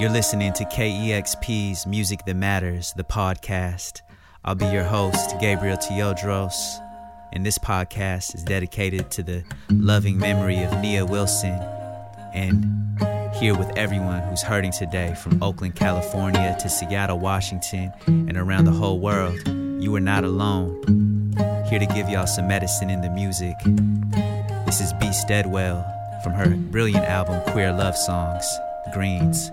You're listening to KEXP's Music That Matters, the podcast. I'll be your host, Gabriel Teodros, and this podcast is dedicated to the loving memory of Nia Wilson and here with everyone who's hurting today from Oakland, California to Seattle, Washington, and around the whole world. You are not alone. Here to give y'all some medicine in the music. This is Be Steadwell from her brilliant album Queer Love Songs, Greens.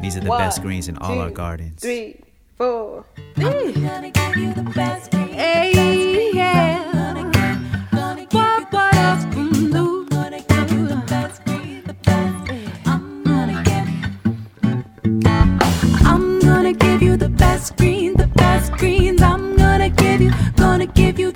These are the One, best greens in all our gardens. Three, four. What, what else? I'm gonna give you the best green, the best. I'm gonna give you, gonna give you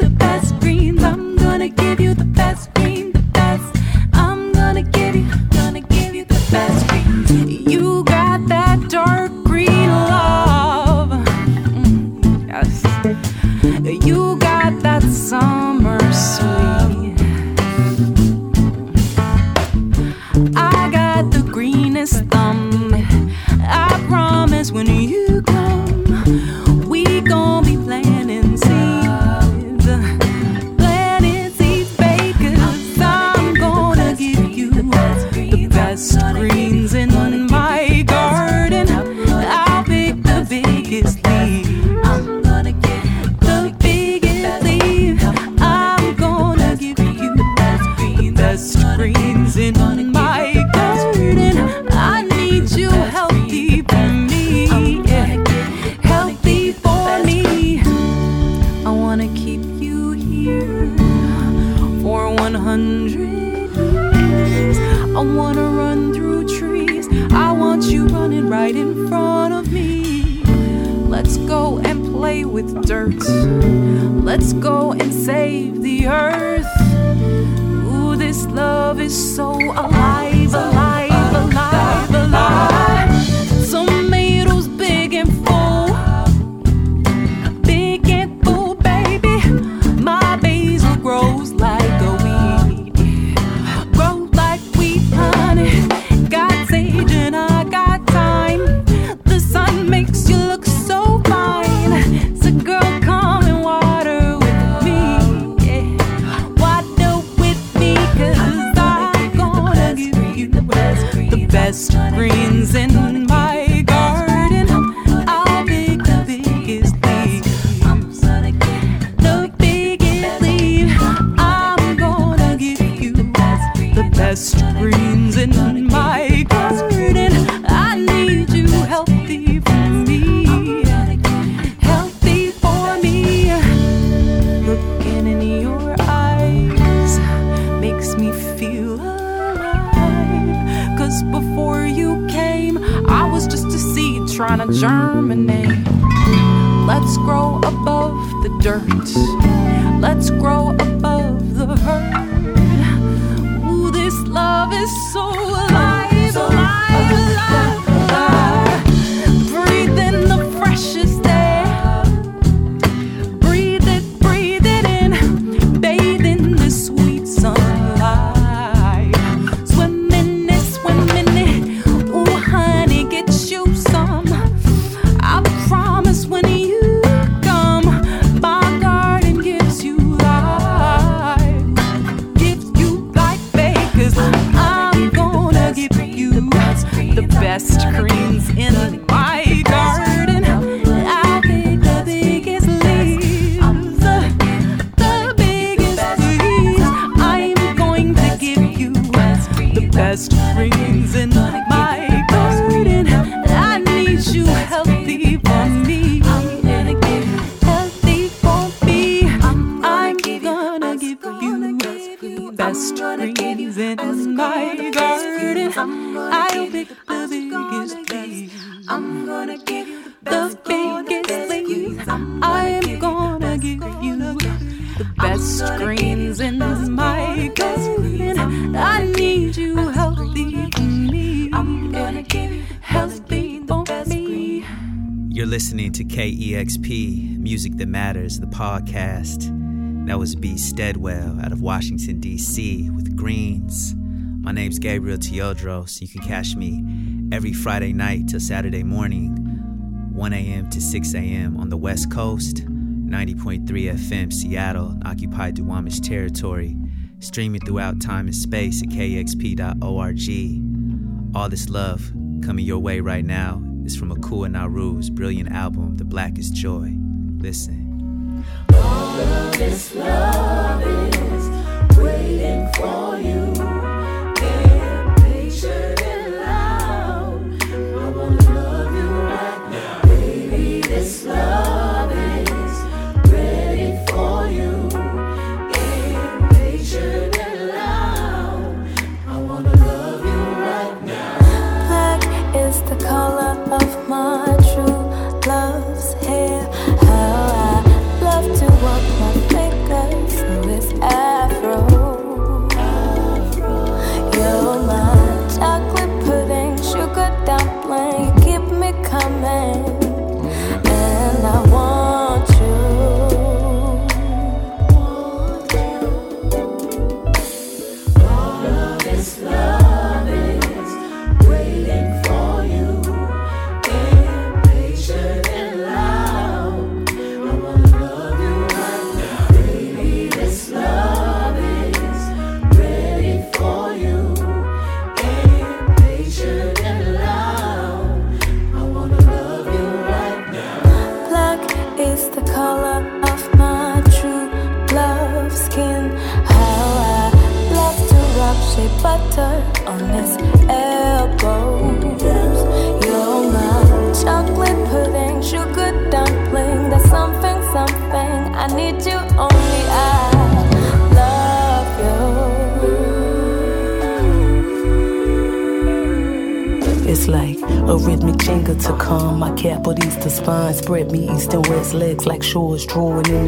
the podcast. That was Be Steadwell out of Washington, D.C. with Greens. My name's Gabriel Teodro, so you can catch me every Friday night till Saturday morning, 1 a.m. to 6 a.m. on the West Coast, 90.3 FM Seattle, occupied Duwamish territory, streaming throughout time and space at kexp.org. All this love coming your way right now is from Akua Naru's brilliant album, The Blackest Joy. Listen. All of this love shores drawing in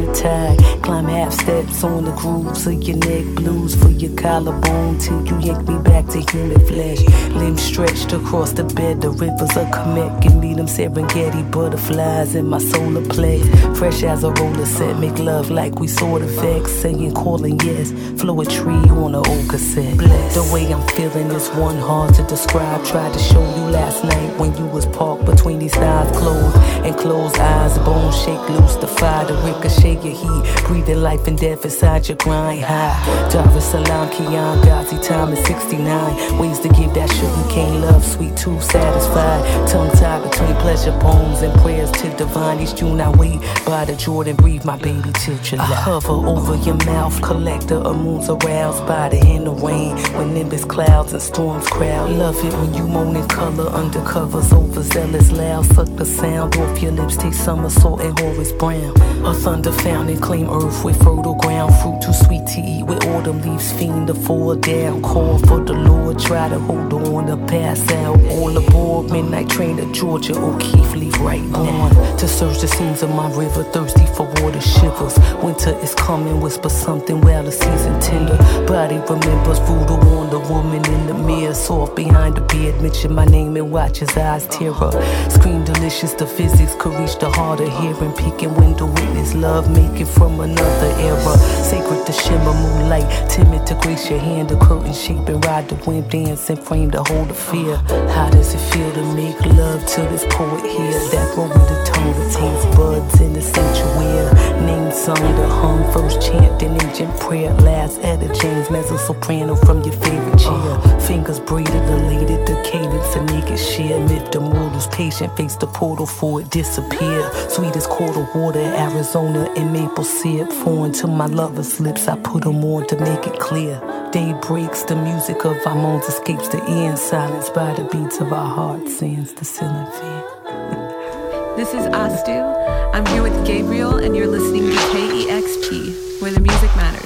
half on the grooves of your neck, blues for your collarbone till you yank me back to human flesh. Limbs stretched across the bed, the rivers of Kamek. Give me them Serengeti butterflies in my solar plex. Fresh as a roller set, make love like we sort of vex. Saying calling yes, flow a tree on an old cassette. The way I'm feeling is one hard to describe. Tried to show you last night when you was parked between these eyes closed and closed eyes. Bones shake loose, the fire, the ricochet your heat. Breathing life and death inside your grind high. Dar es Salaam, Kian, Ghazi, time is 69. Ways to give that sugar cane love, sweet too satisfied. Tongue tied between pleasure poems and prayers to divine. Each June I wait by the Jordan, breathe my baby till July. I hover over your mouth, collector of moons aroused by the in the rain. When nimbus clouds and storms crowd. Love it when you moan in color, undercovers overzealous loud. Suck the sound off your lips, taste somersault and Horace Brown. A thunder found in clean earth with fertile ground. Fruit too sweet to eat with autumn leaves, fiend to fall down. Call for the Lord, try to hold on to pass out. All aboard, midnight train to Georgia, O'Keefe, leave right now. To search the seams of my river, thirsty for water shivers. Winter is coming, whisper something while the season tender. Body remembers voodoo on the woman in the mirror, soft behind the beard. Mention my name and watch his eyes tear up. Scream delicious, the physics could reach the heart of hearing. Peeking window witness love making from another era. Sacred to shimmer moonlight, timid to grace your hand, the curtain and ride the wind, dance and frame to hold the fear. How does it feel to make love to this poet here? That with the tone taste buds in the sanctuary. Sung, the hum, first chant, then ancient prayer. Last at the James mezzo soprano from your favorite chair. Fingers braided, elated, the cadence, a naked sheer. Myth the mortals, patient, face the portal for it disappear. Sweet as quarter water, Arizona and maple syrup. Foreign to my lover's lips, I put them on to make it clear. Day breaks, the music of our moans escapes the ear, silenced by the beats of our hearts, sends the ceiling fear. This is Astu. I'm here with Gabriel, and you're listening to KEXP, where the music matters.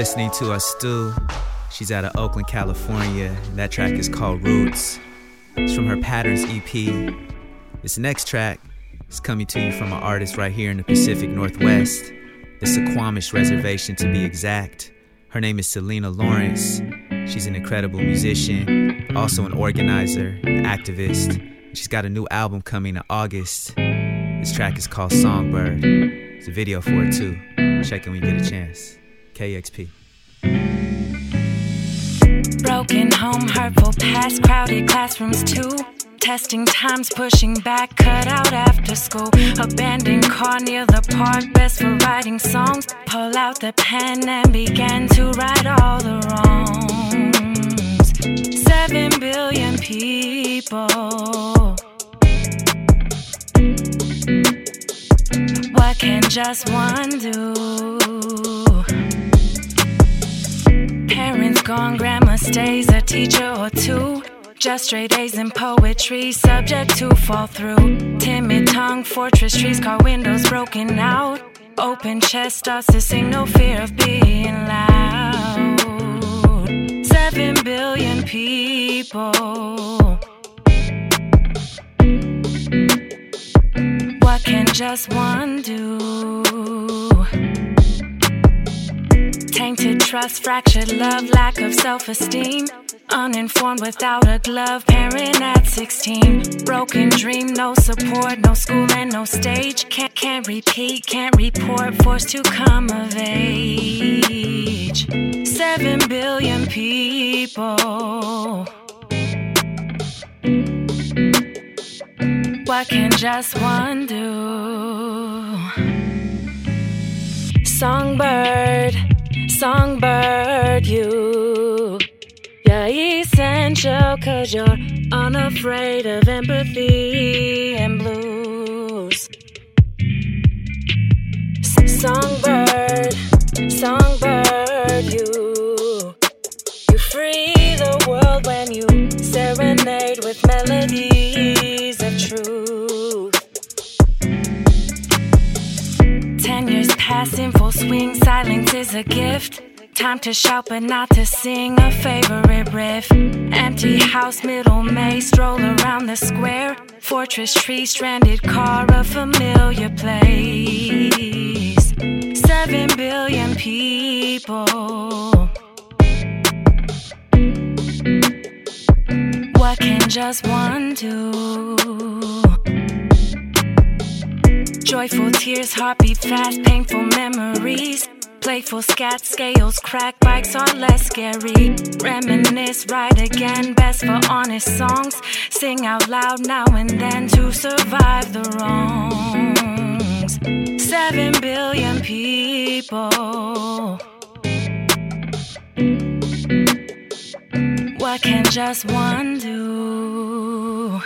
Listening to Astu. She's out of Oakland, California. That track is called Roots. It's from her Patterns EP. This next track is coming to you from an artist right here in the Pacific Northwest, the Suquamish Reservation to be exact. Her name is Calina Lawrence. She's an incredible musician, also an organizer, an activist. She's got a new album coming in August. This track is called Songbird. There's a video for it too. Check it when you get a chance. KEXP. Broken home, hurtful past, crowded classrooms too. Testing times, pushing back, cut out after school. Abandoned car near the park, best for writing songs. Pull out the pen and began to right all the wrongs. Seven billion people. What can just one do? Gone, grandma stays, a teacher or two. Just straight A's in poetry, subject to fall through. Timid tongue, fortress trees, car windows broken out. Open chest starts to sing, no fear of being loud. Seven billion people. What can just one do? Tainted trust, fractured love, lack of self esteem. Uninformed without a glove, parent at 16. Broken dream, no support, no school and no stage. Can't, can't repeat, can't report, forced to come of age. Seven billion people. What can just one do? Songbird, songbird, you. You're essential cause you're unafraid of empathy and blues. Songbird, songbird, you. You free the world when you serenade with melodies of truth. Ten years pass in full swing, silence is a gift. Time to shout, but not to sing a favorite riff. Empty house, middle May, stroll around the square. Fortress tree, stranded car, a familiar place. Seven billion people. What can just one do? Joyful tears, heartbeat fast, painful memories. Playful scat scales, crack bikes are less scary. Reminisce, write again, best for honest songs. Sing out loud now and then to survive the wrongs. Seven billion people. What can just one do?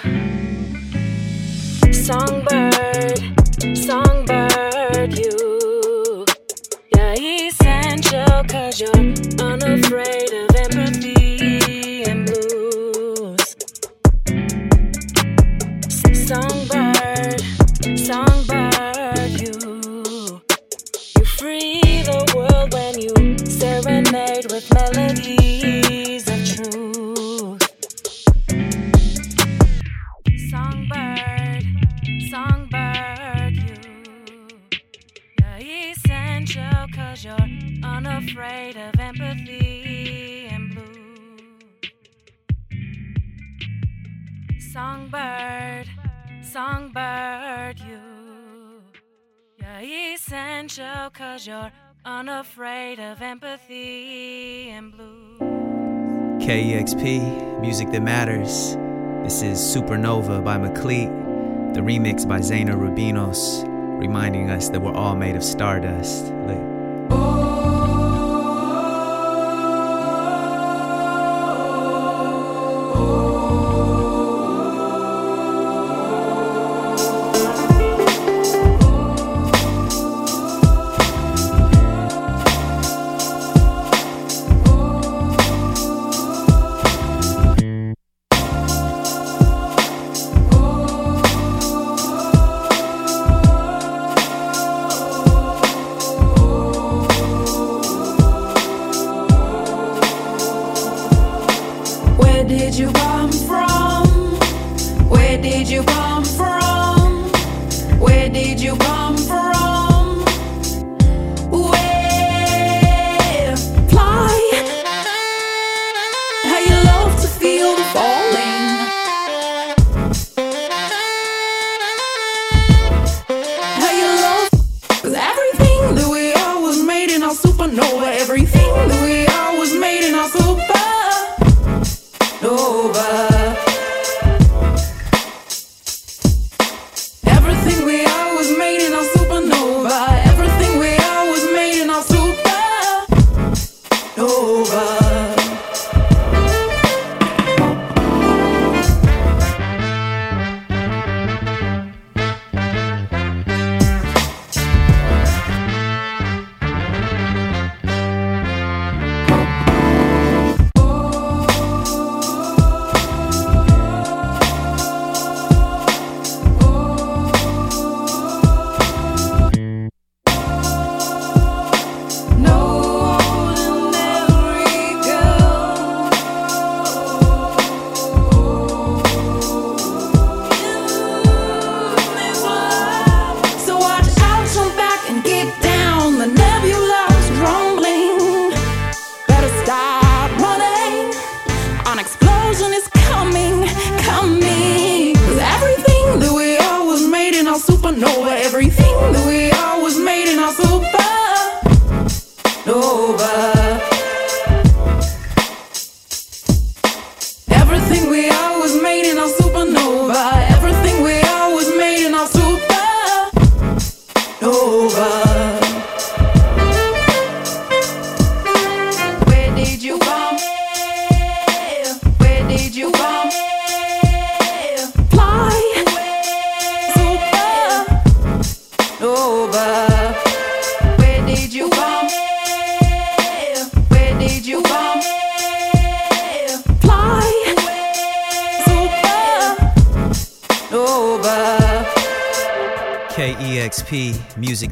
Songbird, songbird, you. You're essential cause you're unafraid of empathy and blues. Songbird, songbird, you. You free the world when you serenade with melodies unafraid of empathy and blue. Songbird, songbird, you. You're essential cause you're unafraid of empathy and blue. KEXP, music that matters. This is Supernova by Meklit, the remix by Xenia Rubinos, reminding us that we're all made of stardust. Lit.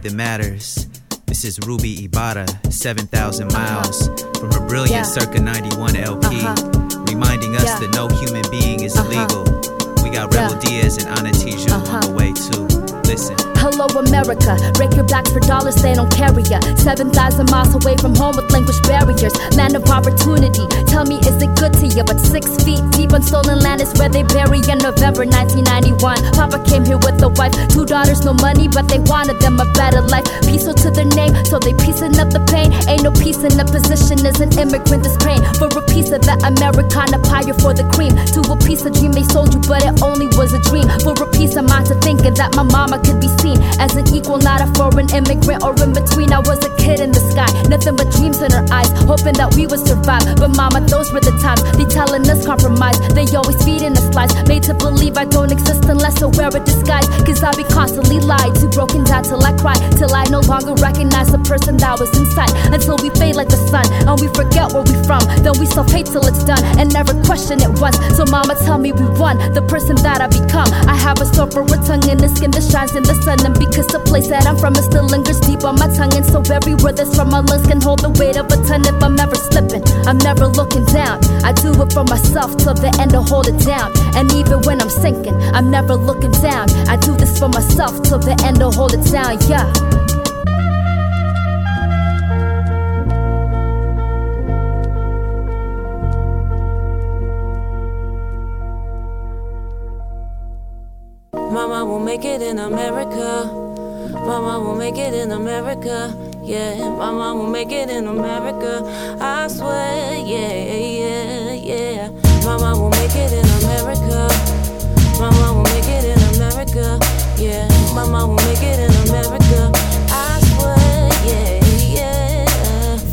That Matters. This is Ruby Ibarra, 7,000 Miles, from her brilliant Yeah. Circa 91 LP, Uh-huh. reminding us Yeah. that no human being is Uh-huh. illegal. We got Rebel Yeah. Diaz and Ana Tijoux Uh-huh. on the way too. Listen. Hello, America. Break your backs for dollars, they don't carry ya. 7,000 miles away from home language barriers. Land of opportunity. Tell me, is it good to you? But six feet deep on stolen land is where they bury in November 1991. Papa came here with a wife, two daughters, no money, but they wanted them a better life. Peaceful to their name, so they piecing up the pain. Ain't no peace in the position as an immigrant is praying for a piece of that Americana pie or for the cream. To a piece of dream they sold you, but it only was a dream. For a piece of mind to thinking that my mama could be seen as an equal, not a foreign immigrant or in between. I was a kid in the sky, nothing but dreams in her eyes, hoping that we would survive. But mama, those were the times they telling us compromise. They always feeding us lies, made to believe I don't exist unless I wear a disguise. Cause I be constantly lied to, broken down till I cry, till I no longer recognize the person that was inside. Until we fade like the sun and we forget where we from. Then we self hate till it's done and never question it once. So mama, tell me we won, the person that I become. I have a sword for a tongue and a skin that shines in the sun. And because the place that I'm from, it still lingers deep on my tongue. And so every word that's from my lungs can hold the weight of a ton if I'm ever slipping. I'm never looking down. I do it for myself till the end to hold it down. And even when I'm sinking, I'm never looking down. I do this for myself till the end to hold it down. Yeah. Mama will make it in America. Mama will make it in America. Yeah, my mom will make it in America. I swear, yeah, yeah, yeah. Mama will make it in America. My mom will make it in America. Yeah, my mom will make it in America.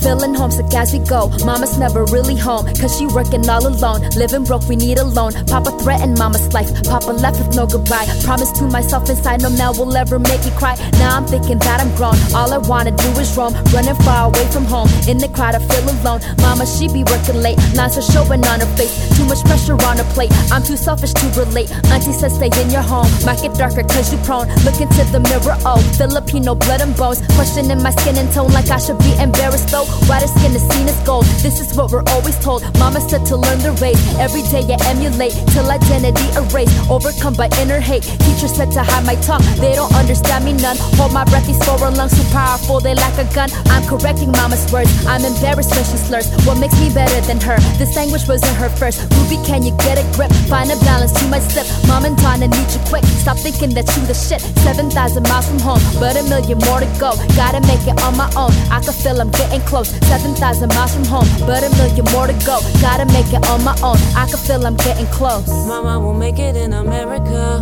Feeling homesick as we go. Mama's never really home, cause she working all alone. Living broke, we need a loan. Papa threatened mama's life. Papa left with no goodbye. Promise to myself inside, no man will ever make me cry. Now I'm thinking that I'm grown. All I wanna do is roam, running far away from home. In the crowd, I feel alone. Mama, she be working late. Lines are showing on her face. Too much pressure on her plate. I'm too selfish to relate. Auntie says stay in your home. Might get darker cause you prone. Look into the mirror, oh. Filipino blood and bones. Questioning my skin and tone like I should be embarrassed though. Why skin is seen as gold. This is what we're always told. Mama said to learn the race. Every day I emulate till identity erased, overcome by inner hate. Teacher said to hide my tongue. They don't understand me none. Hold my breath, these foreign lungs too powerful. They lack a gun. I'm correcting mama's words. I'm embarrassed when she slurs. What makes me better than her? This language wasn't her first. Ruby, can you get a grip? Find a balance, you might slip. Mom and Donna need you quick. Stop thinking that you the shit. 7,000 miles from home, but a million more to go. Gotta make it on my own. I can feel I'm getting close. 7,000 miles from home, but a million more to go. Gotta make it on my own. I can feel I'm getting close. Mama will make it in America.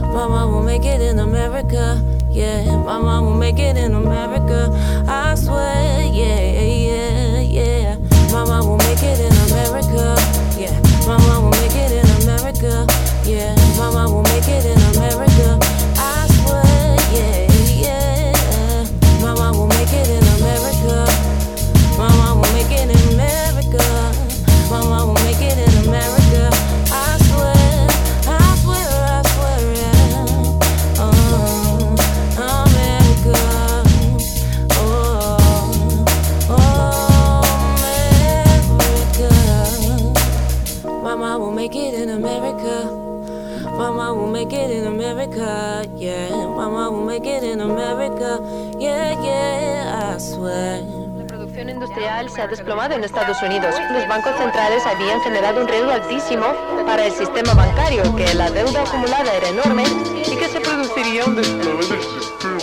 Mama will make it in America. Yeah, mama will make it in America. I swear, yeah, yeah, yeah. Mama will make it in America. Yeah, mama will make it in America. Yeah, mama will make it in America. America, yeah, yeah, I swear. La producción industrial se ha desplomado en Estados Unidos. Los bancos centrales habían generado un riesgo altísimo para el sistema bancario, que la deuda acumulada era enorme y que se produciría un desplome del sistema.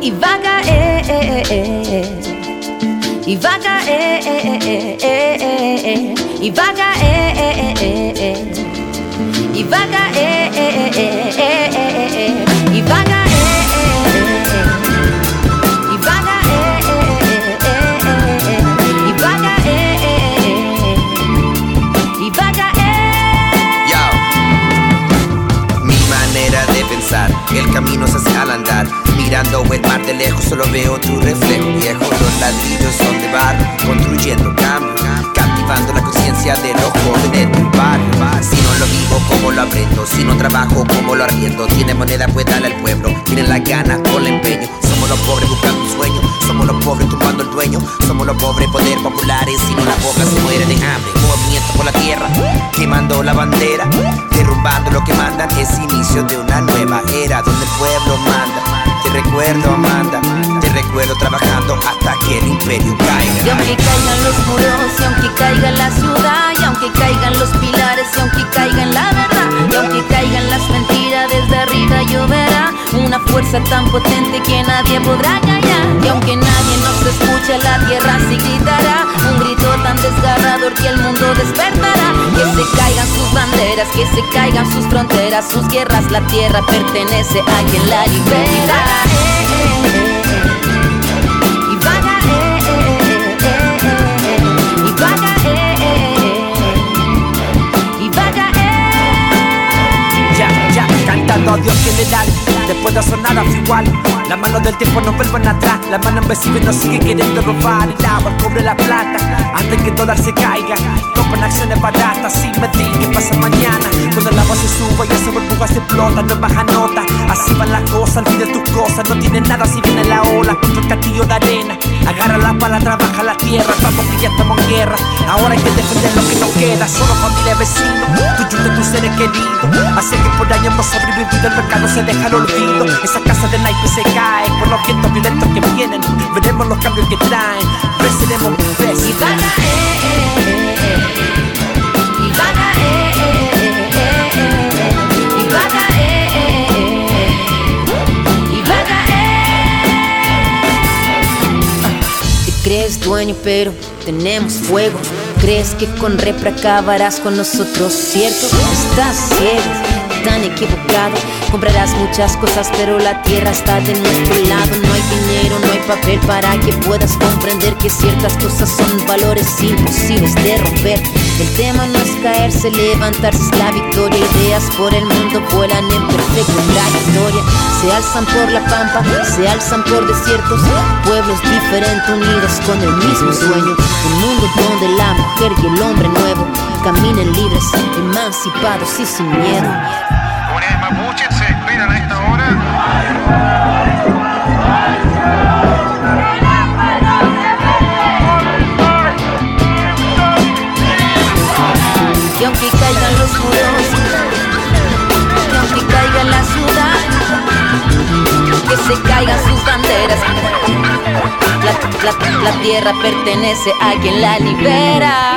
Y va a caer, eh, eh, y va a caer, eh, eh, y va a caer, y va a caer, Mirando el mar de lejos, solo veo tu reflejo viejo. Los ladrillos son de barro, construyendo cambio. Captivando la conciencia de los jóvenes del barrio. Si no lo vivo, ¿cómo lo aprendo? Si no trabajo, ¿cómo lo arriendo? Tiene moneda, pues dale al pueblo. Tienen las ganas con el empeño. Somos los pobres buscando un sueño. Somos los pobres tumbando el dueño. Somos los pobres poder populares. Si no la boca se muere de hambre. Movimiento por la tierra, quemando la bandera. Derrumbando lo que mandan. Es inicio de una nueva era donde el pueblo manda. Te recuerdo, Amanda. Te recuerdo trabajando hasta que el imperio Y caiga. aunque caigan los muros, y aunque caiga la ciudad, y aunque caigan los pilares, y aunque caigan la verdad, y aunque caigan las mentiras, desde arriba lloverá una fuerza tan potente que nadie podrá callar. Y aunque nadie nos escuche, la tierra sí gritará un grito tan desgarrador que el mundo despertará. Que se caigan sus banderas, que se caigan sus fronteras, sus guerras, la tierra pertenece a quien la libera. Y y y va a caer. Ya, ya, cantando a Dios general. Después de sonar a igual. La mano del tiempo no vuelvan atrás. La mano invisible nos sigue queriendo robar. El agua, cobre, la plata Antes que el dólar se caiga. Compran acciones baratas sin medir qué pasa mañana. Cuando el agua se suba y esa burbuja se explota No baja nota, así van las cosas Olvide tus cosas, no tienes nada. Si viene la ola Contra el castillo de arena. Agarra la pala, trabaja la tierra Vamos que ya estamos en guerra. Ahora hay que defender lo que nos queda Solo familia, vecinos. Tuyo de tus seres queridos. Hace que por años hemos sobrevivido El mercado se deja al olvido Esa casa de naipes se cae Por los vientos violentos que vienen Veremos los cambios que traen mil veces Y va a caer, y va a caer, y va a caer, y va a caer. Te crees dueño, pero tenemos fuego. Crees que con repra acabarás con nosotros, ¿cierto? Estás ciego, tan equivocado. Comprarás muchas cosas, pero la tierra está de nuestro lado. No hay dinero, no hay papel para que puedas comprender que ciertas cosas son valores imposibles de romper. El tema no es caerse, levantarse es la victoria. Ideas por el mundo vuelan en perfecta trayectoria. Se alzan por la pampa, se alzan por desiertos. Pueblos diferentes unidos con el mismo sueño. Un mundo donde la mujer y el hombre nuevo caminen libres, emancipados y sin miedo mapuches se esperan a esta hora. Aunque caigan los muros, y aunque caiga la ciudad, que se caigan sus banderas. La, la, la tierra pertenece a quien la libera.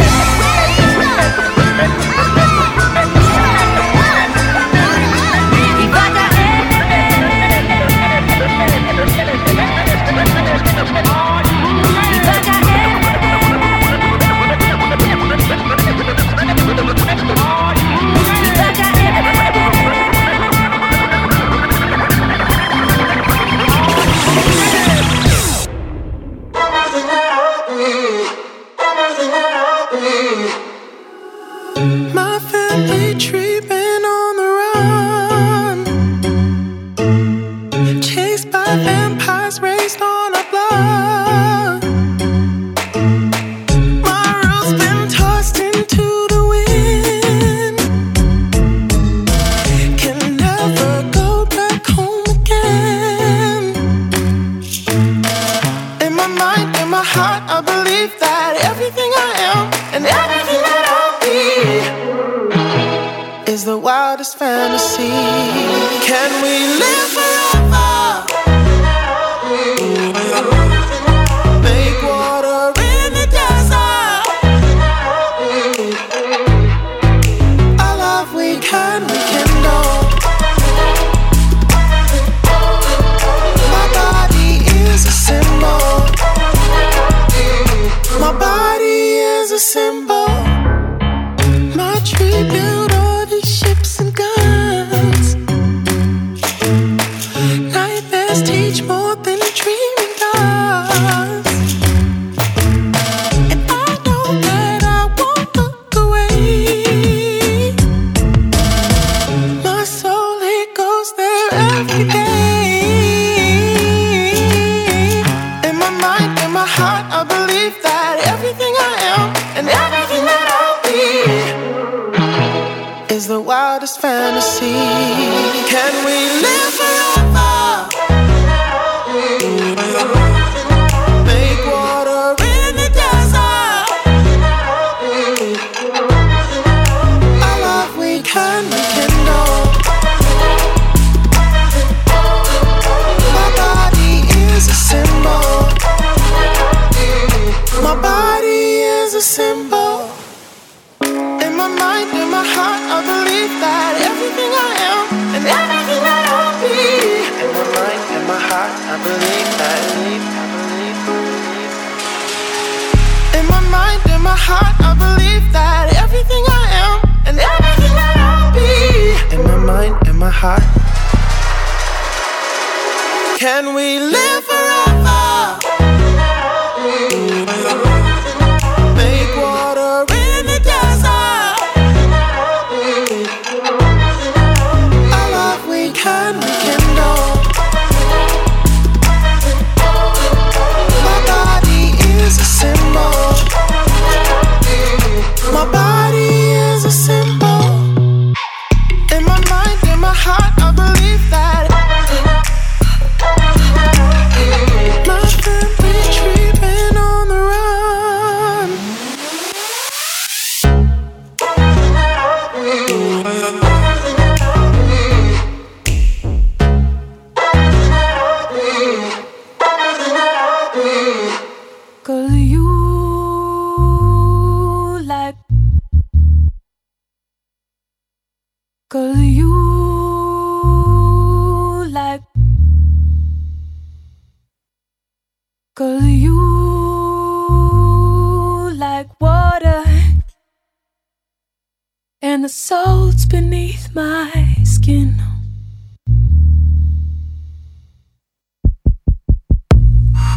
beneath my skin.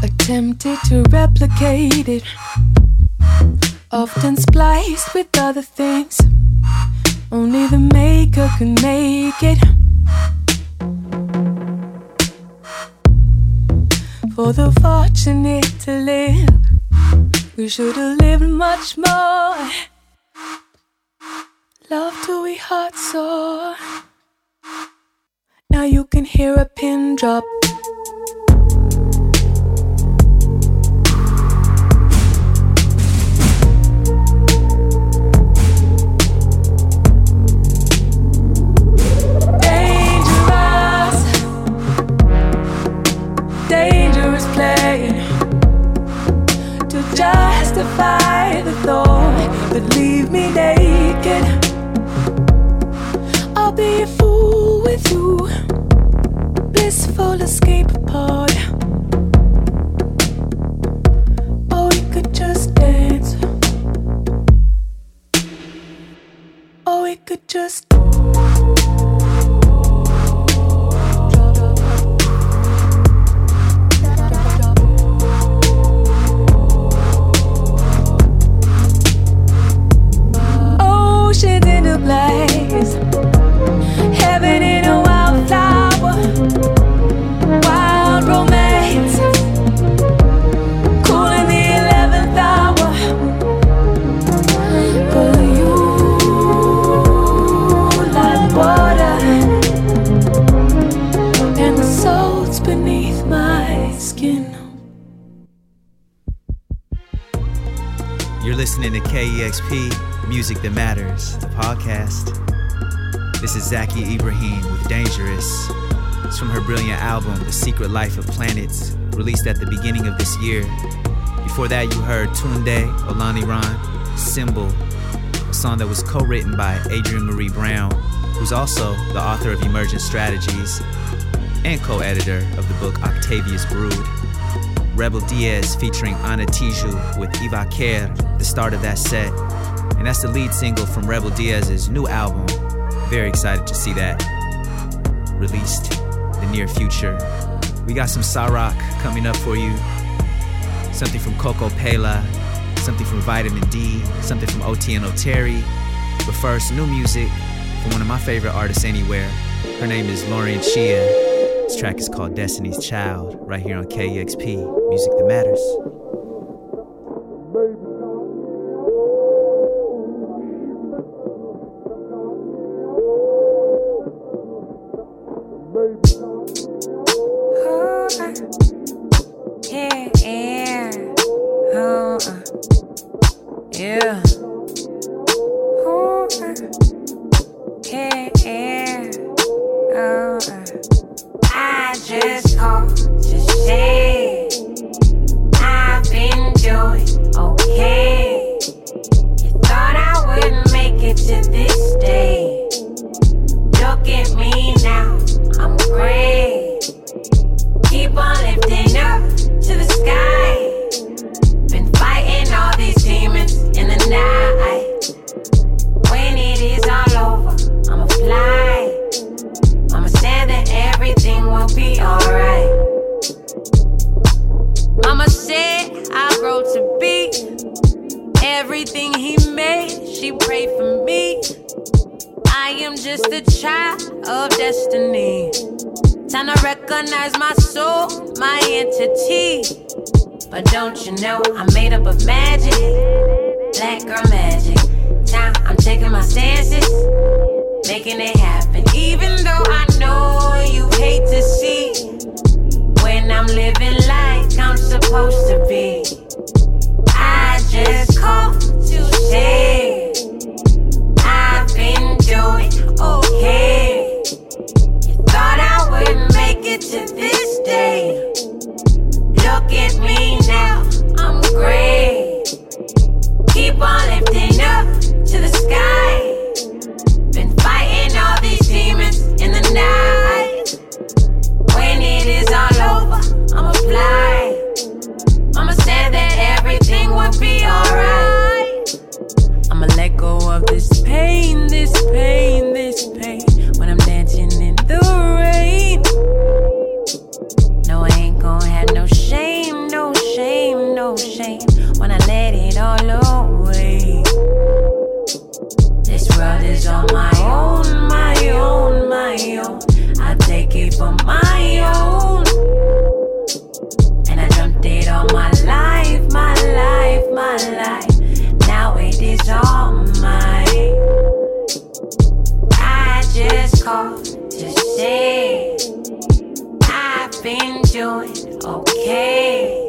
Attempted to replicate it, often spliced with other things. Only the maker can make it. For the fortunate to live, we should have lived much more. Love till we heart sore. Now you can hear a pin drop. justify the thought that leave me days you, blissful escape pod. Or we could just dance. Or we could just. Listening to KEXP, Music That Matters, the podcast. This is Zaki Ibrahim with Dangerous. It's from her brilliant album, The Secret Life of Planets, released at the beginning of this year. Before that, you heard Tunde Olaniran, Symbol, a song that was co written by adrienne maree brown, who's also the author of Emergent Strategies and co editor of the book Octavia's Brood. Rebel Diaz featuring Ana Tijoux with Y Va Caer, the start of that set. And that's the lead single from Rebel Diaz's new album. Very excited to see that released in the near future. We got some Sa-Roc coming up for you. Something from Coco Peila, something from Vitamin D, something from Otieno Terry. But first, new music from one of my favorite artists anywhere. Her name is Lorine Chia. This track is called Destiny's Child, right here on KEXP, Music That Matters. Yeah, yeah. Oh. Yeah. I on my own. And I dreamt it all my life, my life, my life. Now it is all mine. I just called to say I've been doing okay.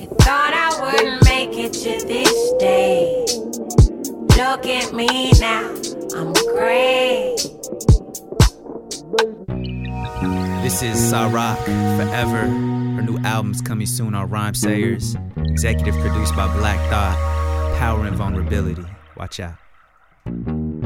You thought I wouldn't make it to this day. Look at me now, I'm great. This is Sa-Roc Forever. Her new album's coming soon on Rhymesayers. Executive produced by Black Thought. Power and vulnerability. Watch out.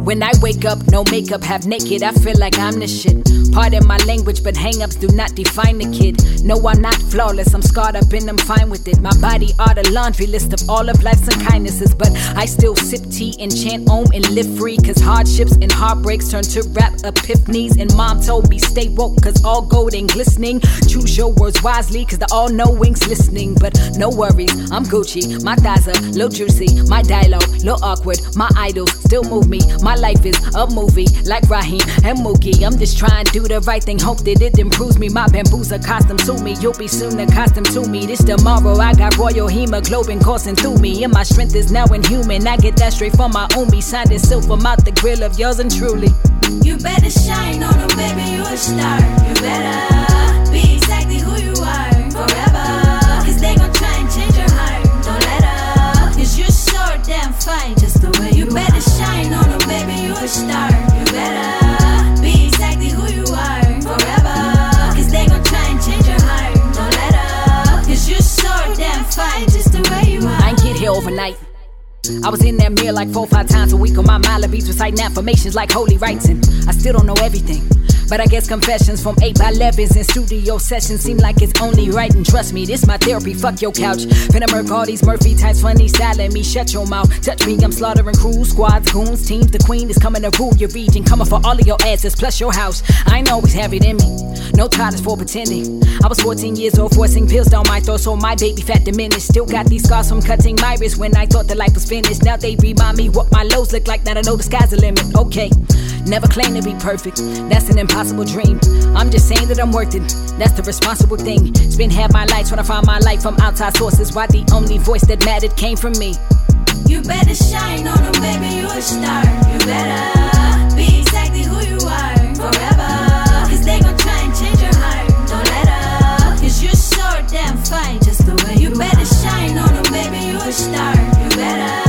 When I wake up, no makeup, half naked, I feel like I'm the shit. Pardon my language, but hangups do not define the kid. No, I'm not flawless, I'm scarred up and I'm fine with it. My body are the laundry list of all of life's unkindnesses, but I still sip tea and chant om and live free. Cause hardships and heartbreaks turn to rap epiphanies. And mom told me, stay woke, cause all gold ain't glistening. Choose your words wisely, cause the all knowing's listening. But no worries, I'm Gucci. My thighs are little juicy, my dialogue, little awkward. My idols still move me. My life is a movie, like Raheem and Mookie. I'm just trying to do the right thing, hope that it improves me. My bamboo's accustomed to me, you'll be soon accustomed to me. This tomorrow, I got royal hemoglobin coursing through me, and my strength is now inhuman. I get that straight from my own signed in silver, mouth the grill of yours and truly. You better shine on them, baby, you a star. You better be exactly who you are forever. Cause they gon' try and change your heart. Don't let up. Cause you're so damn fine, just the way you, you better shine on you. You better be exactly who you are forever. Cause they gon' try and change your heart. Cause you're so damn fine, just the way you are. I ain't get here overnight. I was in that mirror like four, five times a week on my mile beats, reciting affirmations like holy and I still don't know everything. But I guess confessions from 8 by 11s in studio sessions seem like it's only right. And trust me, this my therapy. Fuck your couch. Finna murk all these Murphy types, funny styling me. Shut your mouth. Touch me, I'm slaughtering crews, squads, goons, teams. The queen is coming to rule your region. Coming for all of your asses, plus your house. I ain't always have it in me. No titles for pretending. I was 14 years old, forcing pills down my throat, so my baby fat diminished. Still got these scars from cutting my wrist when I thought the life was finished. Now they remind me what my lows look like. Now I know the sky's the limit. Okay. Never claim to be perfect, that's an impossible dream. I'm just saying that I'm worth it, that's the responsible thing. Spend half my life trying to find my life from outside sources. Why the only voice that mattered came from me? You better shine on them, baby, you a star. You better be exactly who you are forever. Cause they gon' try and change your heart. Don't let up. Cause you're so damn fine, just the way you you better shine on them, baby, you a star. You better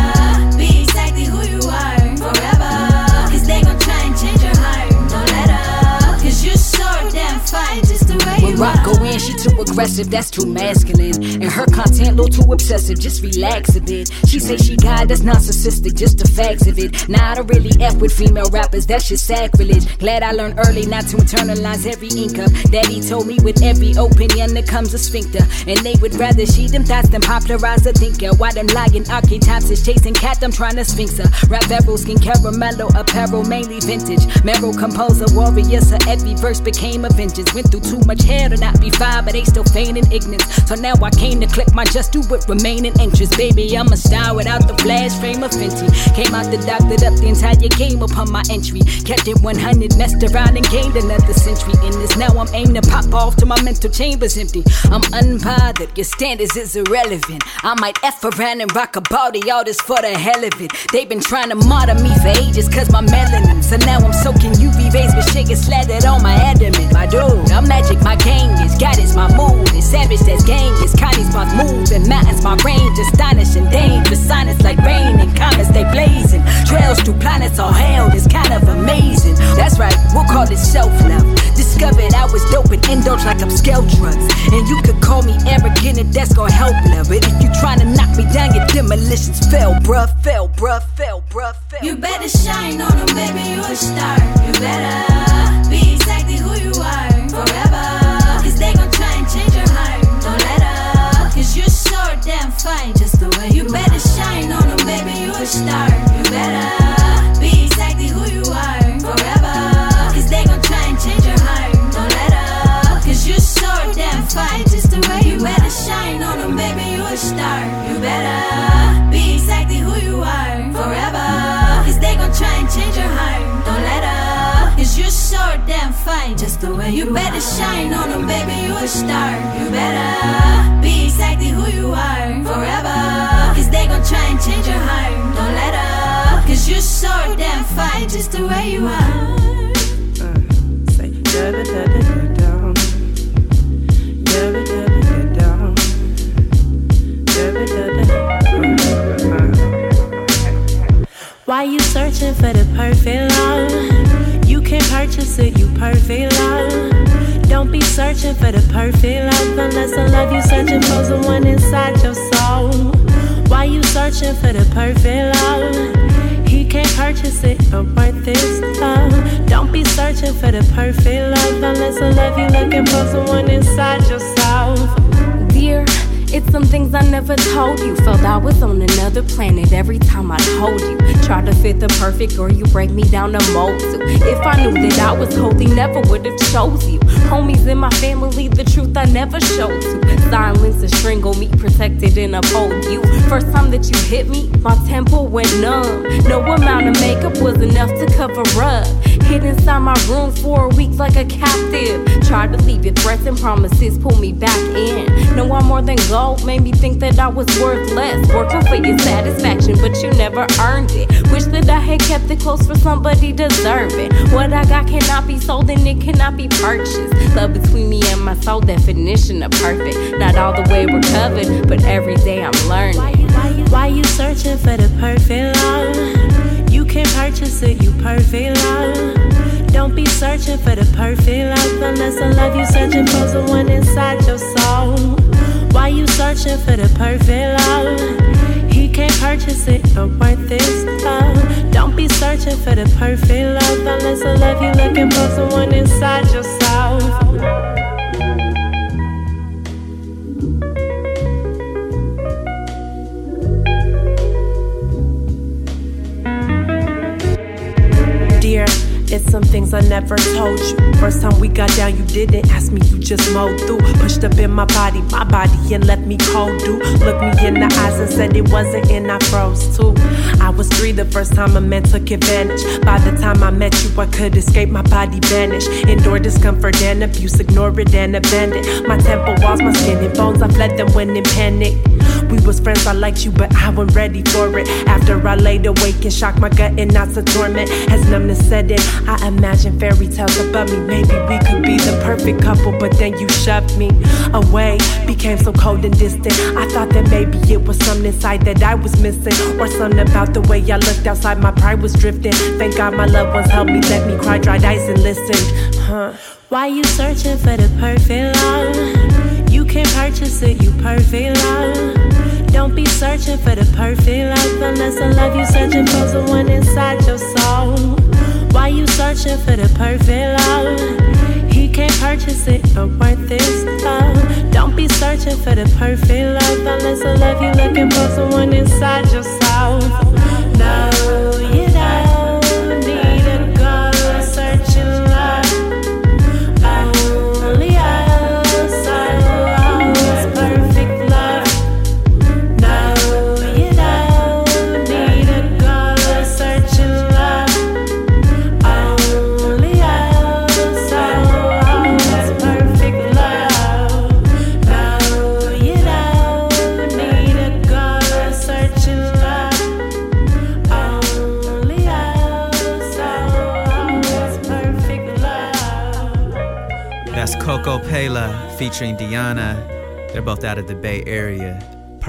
rock go in, she too aggressive, that's too masculine. And her content, little too obsessive, just relax a bit. She say she God, that's narcissistic, just the facts of it. Now I don't really F with female rappers, that's just sacrilege. Glad I learned early not to internalize every ink. Daddy told me with every opinion there comes a sphincter. And they would rather she them thoughts than popularize a thinker. Why them lying archetypes is chasing cat, I'm trying to sphinx her. Rap arrow, skin caramello, apparel, mainly vintage. Meryl composer, warrior, so every verse became a vengeance. Went through too much hair to not be fine, but they still feigning ignorance. So now I came to click my just do it, remaining anxious. Baby, I'm a star without the flash frame of Fenty. Came out the doctored up the entire game upon my entry. Kept it 100, messed around and gained another century. In this now, I'm aimed to pop off till my mental chamber's empty. I'm unbothered, your standards is irrelevant. I might F around and rock a body, all this for the hell of it. They've been trying to martyr me for ages, cause my melanin. So now I'm soaking UV rays with shaking slathered on my adamant. My dude, I'm magic, my gang is God is my mood. It's savage, that's gang is Connie's my move. And mountains, my range, astonishing, dangerous. Sonnets like rain and comets, they blazing. Trails through planets all held, it's kind of amazing. That's right, we'll call it self love. Discovered I was dope and indulged like upscale drugs. And you could call me arrogant, and that's gonna help love. But if you trying to knock me down, your demolitions fell, bruh, fell, bruh, fell, bruh, fell. You better shine on them, baby, you a star. You better be exactly who you are damn just the way you better shine on them, baby, you a star. You better be exactly who you are forever. Cause they gon' try and change your heart. Don't let up. Cause you're so damn fine, just the way you better shine on them, baby, you a star. You better be exactly who you are just the way you you better shine on them, baby, you a star. You better be exactly who you are forever. Cause they gon' try and change your heart. Don't let up. Cause you're so damn fine, just the way you are. Why you searching for the perfect love? Purchase it, you perfect love. Don't be searching for the perfect love unless the love you searching for's the one inside your soul. Why you searching for the perfect love? He can't purchase it, but worth this love. Don't be searching for the perfect love unless I love you looking for someone inside yourself. Dear, it's some things I never told you. Felt I was on another planet every time I told you. Try to fit the perfect girl, you break me down to mold to. If I knew that I was holy, never would have chose you. Homies in my family, the truth I never showed to. Silence and strangle me, protected and uphold you. First time that you hit me, my temple went numb. No amount of makeup was enough to cover up. Hid inside my room for a week like a captive. Tried to leave your threats and promises, pull me back in. No, I'm more than gold, made me think that I was worth less. Working for your satisfaction, but you never earned it. Wish that I had kept it close for somebody deserving. What I got cannot be sold and it cannot be purchased. Love between me and my soul, definition of perfect. Not all the way recovered, but every day I'm learning. Why you, why you, why you searching for the perfect love? Can't purchase it, you perfect love. Don't be searching for the perfect love unless I love you, searching for someone inside your soul. Why you searching for the perfect love? He can't purchase it, but worth this love. Don't be searching for the perfect love unless I love you, looking for someone inside yourself. Some things I never told you. First time we got down, you didn't ask me, you just mowed through. Pushed up in my body, my body, and left me cold, dude. Looked me in the eyes and said it wasn't, and I froze too. I was three the first time a man took advantage. By the time I met you, I could escape, my body vanished. Endure discomfort and abuse, ignore it and abandon. My temple walls, my skin and bones, I fled them when in panic. We was friends, I liked you, but I wasn't ready for it. After I laid awake and shocked my gut and not so dormant. as numbness set in, I imagined fairy tales above me. Maybe we could be the perfect couple, but then you shoved me away. Became so cold and distant. I thought that maybe it was something inside that I was missing, or something about the way I looked outside. My pride was drifting. Thank God my loved ones helped me, let me cry, dried eyes, and listened. Huh. Why you searching for the perfect love? Can't purchase it, you perfect love. Don't be searching for the perfect love unless I love you, searching for someone inside your soul. Why you searching for the perfect love? He can't purchase it, but worth this love. Don't be searching for the perfect love unless I love you, looking for someone inside yourself. No,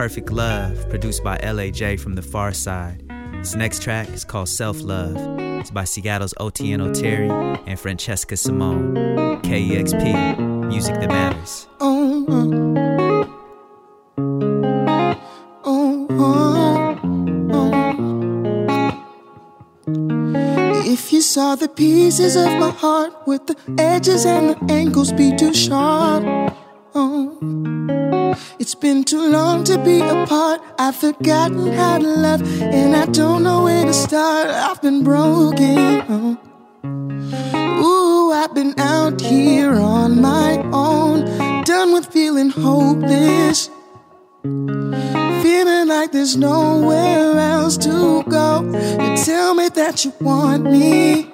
Perfect Love, produced by LAJ from the far side. This next track is called Self Love. It's by Seattle's Otieno Terry and Francesca Simone. KEXP, music that matters. Oh, oh, oh, oh. If you saw the pieces of my heart with the edges and the angles be too sharp. To be apart. I've forgotten how to love, and I don't know where to start. I've been broken. Oh. Ooh, I've been out here on my own, done with feeling hopeless. Feeling like there's nowhere else to go. You tell me that you want me.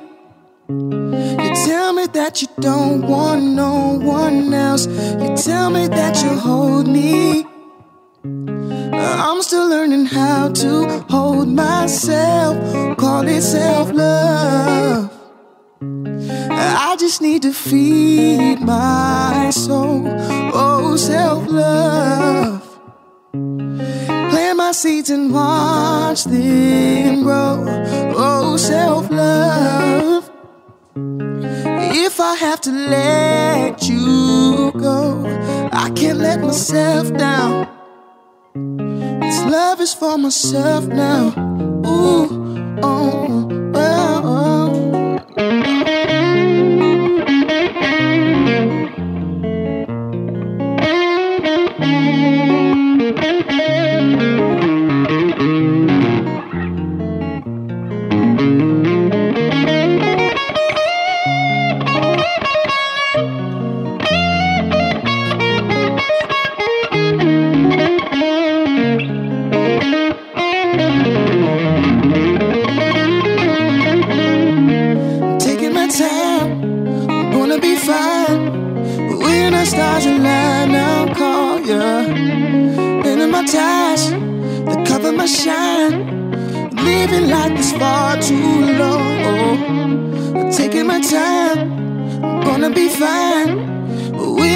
You tell me that you don't want no one else. You tell me that you hold me. I'm still learning how to hold myself. Call it self love. I just need to feed my soul. Oh, self love. Plant my seeds and watch them grow. Oh, self love. If I have to let you go, I can't let myself down. This love is for myself now. Ooh, Taking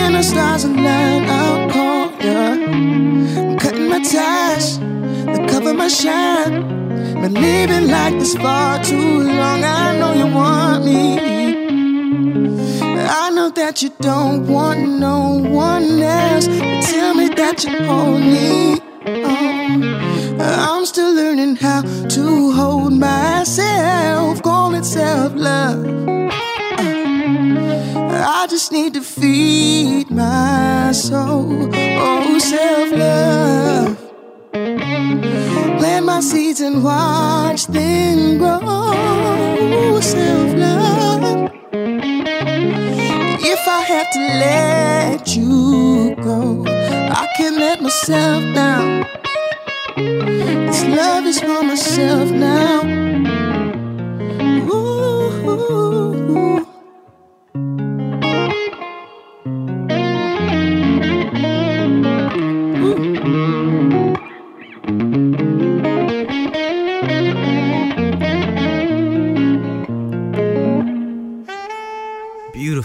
When the stars align, I'll call you. I'm cutting my ties that cover my shine. Been living like this far too long. I know you want me. I know that you don't want no one else. But tell me that you hold I just need to feed my soul. Oh, self love. Plant my seeds and watch them grow. Self love. If I have to let you go, I can let myself down. This love is for myself now.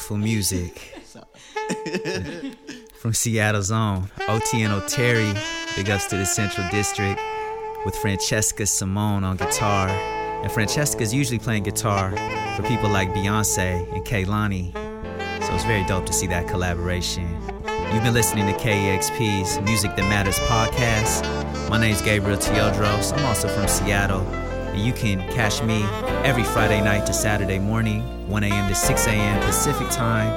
Beautiful music. From Seattle's own Otieno Terry, big ups to the Central District, with Francesca Simone on guitar. And Francesca's usually playing guitar for people like Beyonce and Kehlani. So it's very dope to see that collaboration. You've been listening to KEXP's Music That Matters podcast. My name's Gabriel Teodros. I'm also from Seattle. You can catch me every Friday night to Saturday morning, 1 a.m. to 6 a.m. Pacific time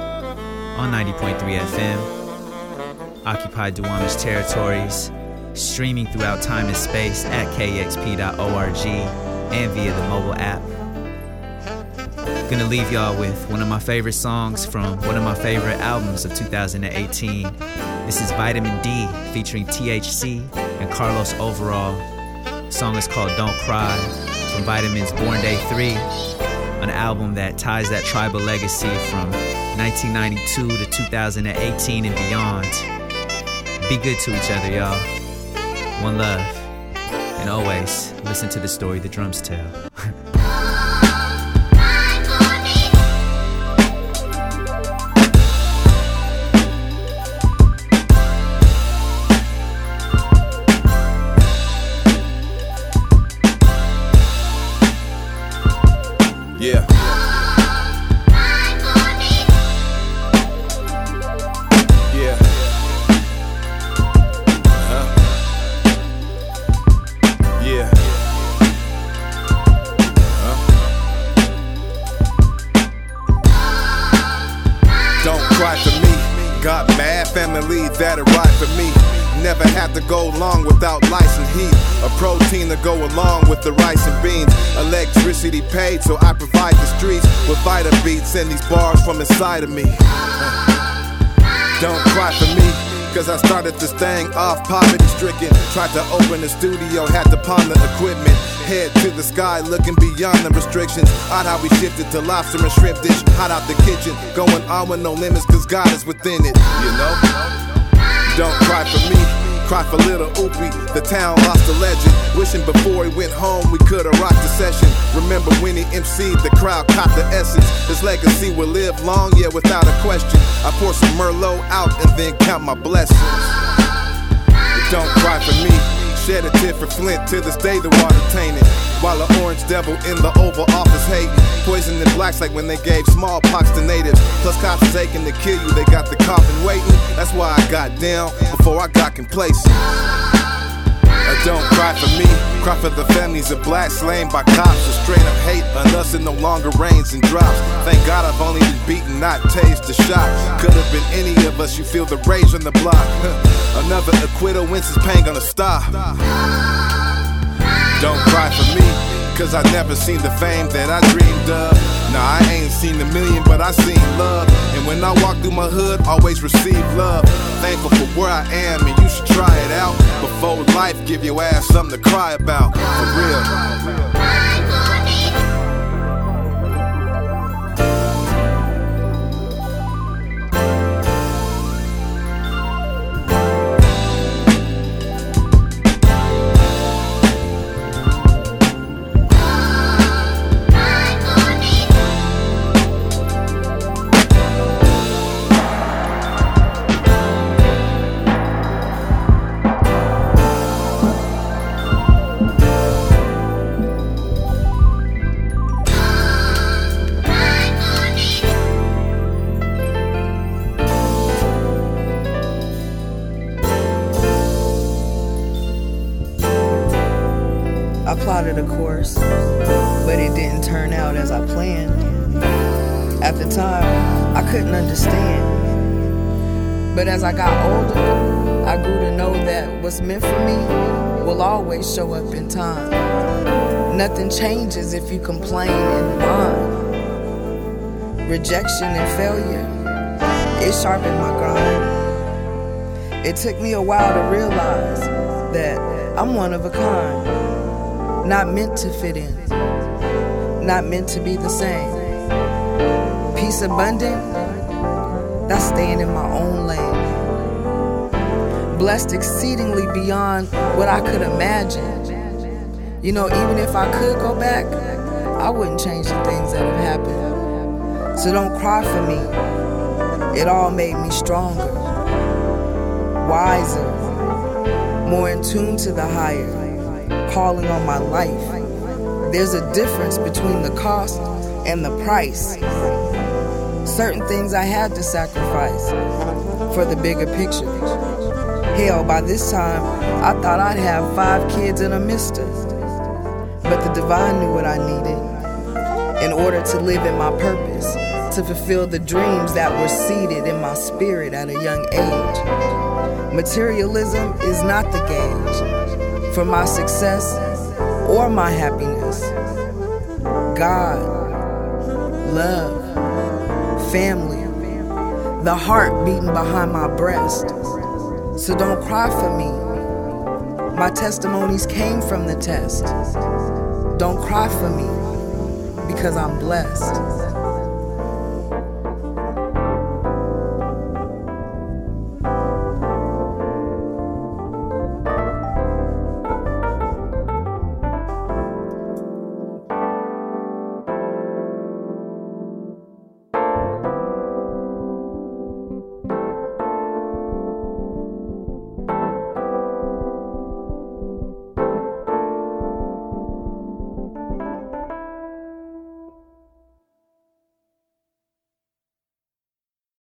on 90.3 FM. Occupy Duwamish territories, streaming throughout time and space at kexp.org and via the mobile app. Gonna leave y'all with one of my favorite songs from one of my favorite albums of 2018. This is Vitamin D featuring THC and Carlos Overall. Song is called Don't Cry from Vitamin's Born Day 3, an album that ties that tribal legacy from 1992 to 2018 and beyond. Be good to each other, y'all. One love. And always listen to the story the drums tell. inside of me. Don't cry for me. Cause I started this thing off poverty stricken. Tried to open the studio, had to pawn the equipment. Head to the sky, looking beyond the restrictions. Odd how we shifted to lobster and shrimp dish. Hot out the kitchen, going on with no limits, cause God is within it. You know? Don't cry for me. Cry for little Oopie, the town lost a legend. Wishing before he went home we could've rocked the session. Remember when he MC'd, the crowd caught the essence. His legacy will live long, yeah, without a question. I pour some Merlot out and then count my blessings. But don't cry for me. Shed a tear for Flint to this day the water tainted. While the orange devil in the Oval Office hating. Poisoning blacks like when they gave smallpox to natives. Plus cops is aching to kill you, they got the coffin waiting. That's why I got down before I got complacent. Uh, Don't cry for me, cry for the families of blacks slain by cops. The strain of hate on us it no longer rains and drops. Thank God I've only been beaten, not tased a shot. Could have been any of us, you feel the rage on the block. Another acquittal, when's this pain gonna stop? Don't cry for me, cause I never seen the fame that I dreamed of. Nah, I ain't seen a million, but I seen love. And when I walk through my hood, always receive love. Thankful for where I am, and you should try it out. Before life give your ass something to cry about. For real. Plotted a course, but it didn't turn out as I planned. At the time, I couldn't understand. But as I got older, I grew to know that what's meant for me will always show up in time. Nothing changes if you complain and whine. Rejection and failure, it sharpened my grind. It took me a while to realize that I'm one of a kind not meant to fit in, not meant to be the same. Peace abundant, that's staying in my own lane. Blessed exceedingly beyond what I could imagine. You know, even if I could go back, I wouldn't change the things that have happened. So don't cry for me. It all made me stronger, wiser, more in tune to the higher calling on my life. There's a difference between the cost and the price. Certain things I had to sacrifice for the bigger picture. Hell, by this time, I thought I'd have five kids and a mister. But the divine knew what I needed in order to live in my purpose, to fulfill the dreams that were seeded in my spirit at a young age. Materialism is not the gauge for my success or my happiness. God, love, family, the heart beating behind my breast. So don't cry for me. My testimonies came from the test. Don't cry for me because I'm blessed.